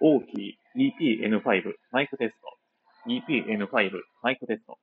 大きい EP-N5 マイクテスト。EP-N5 マイクテスト。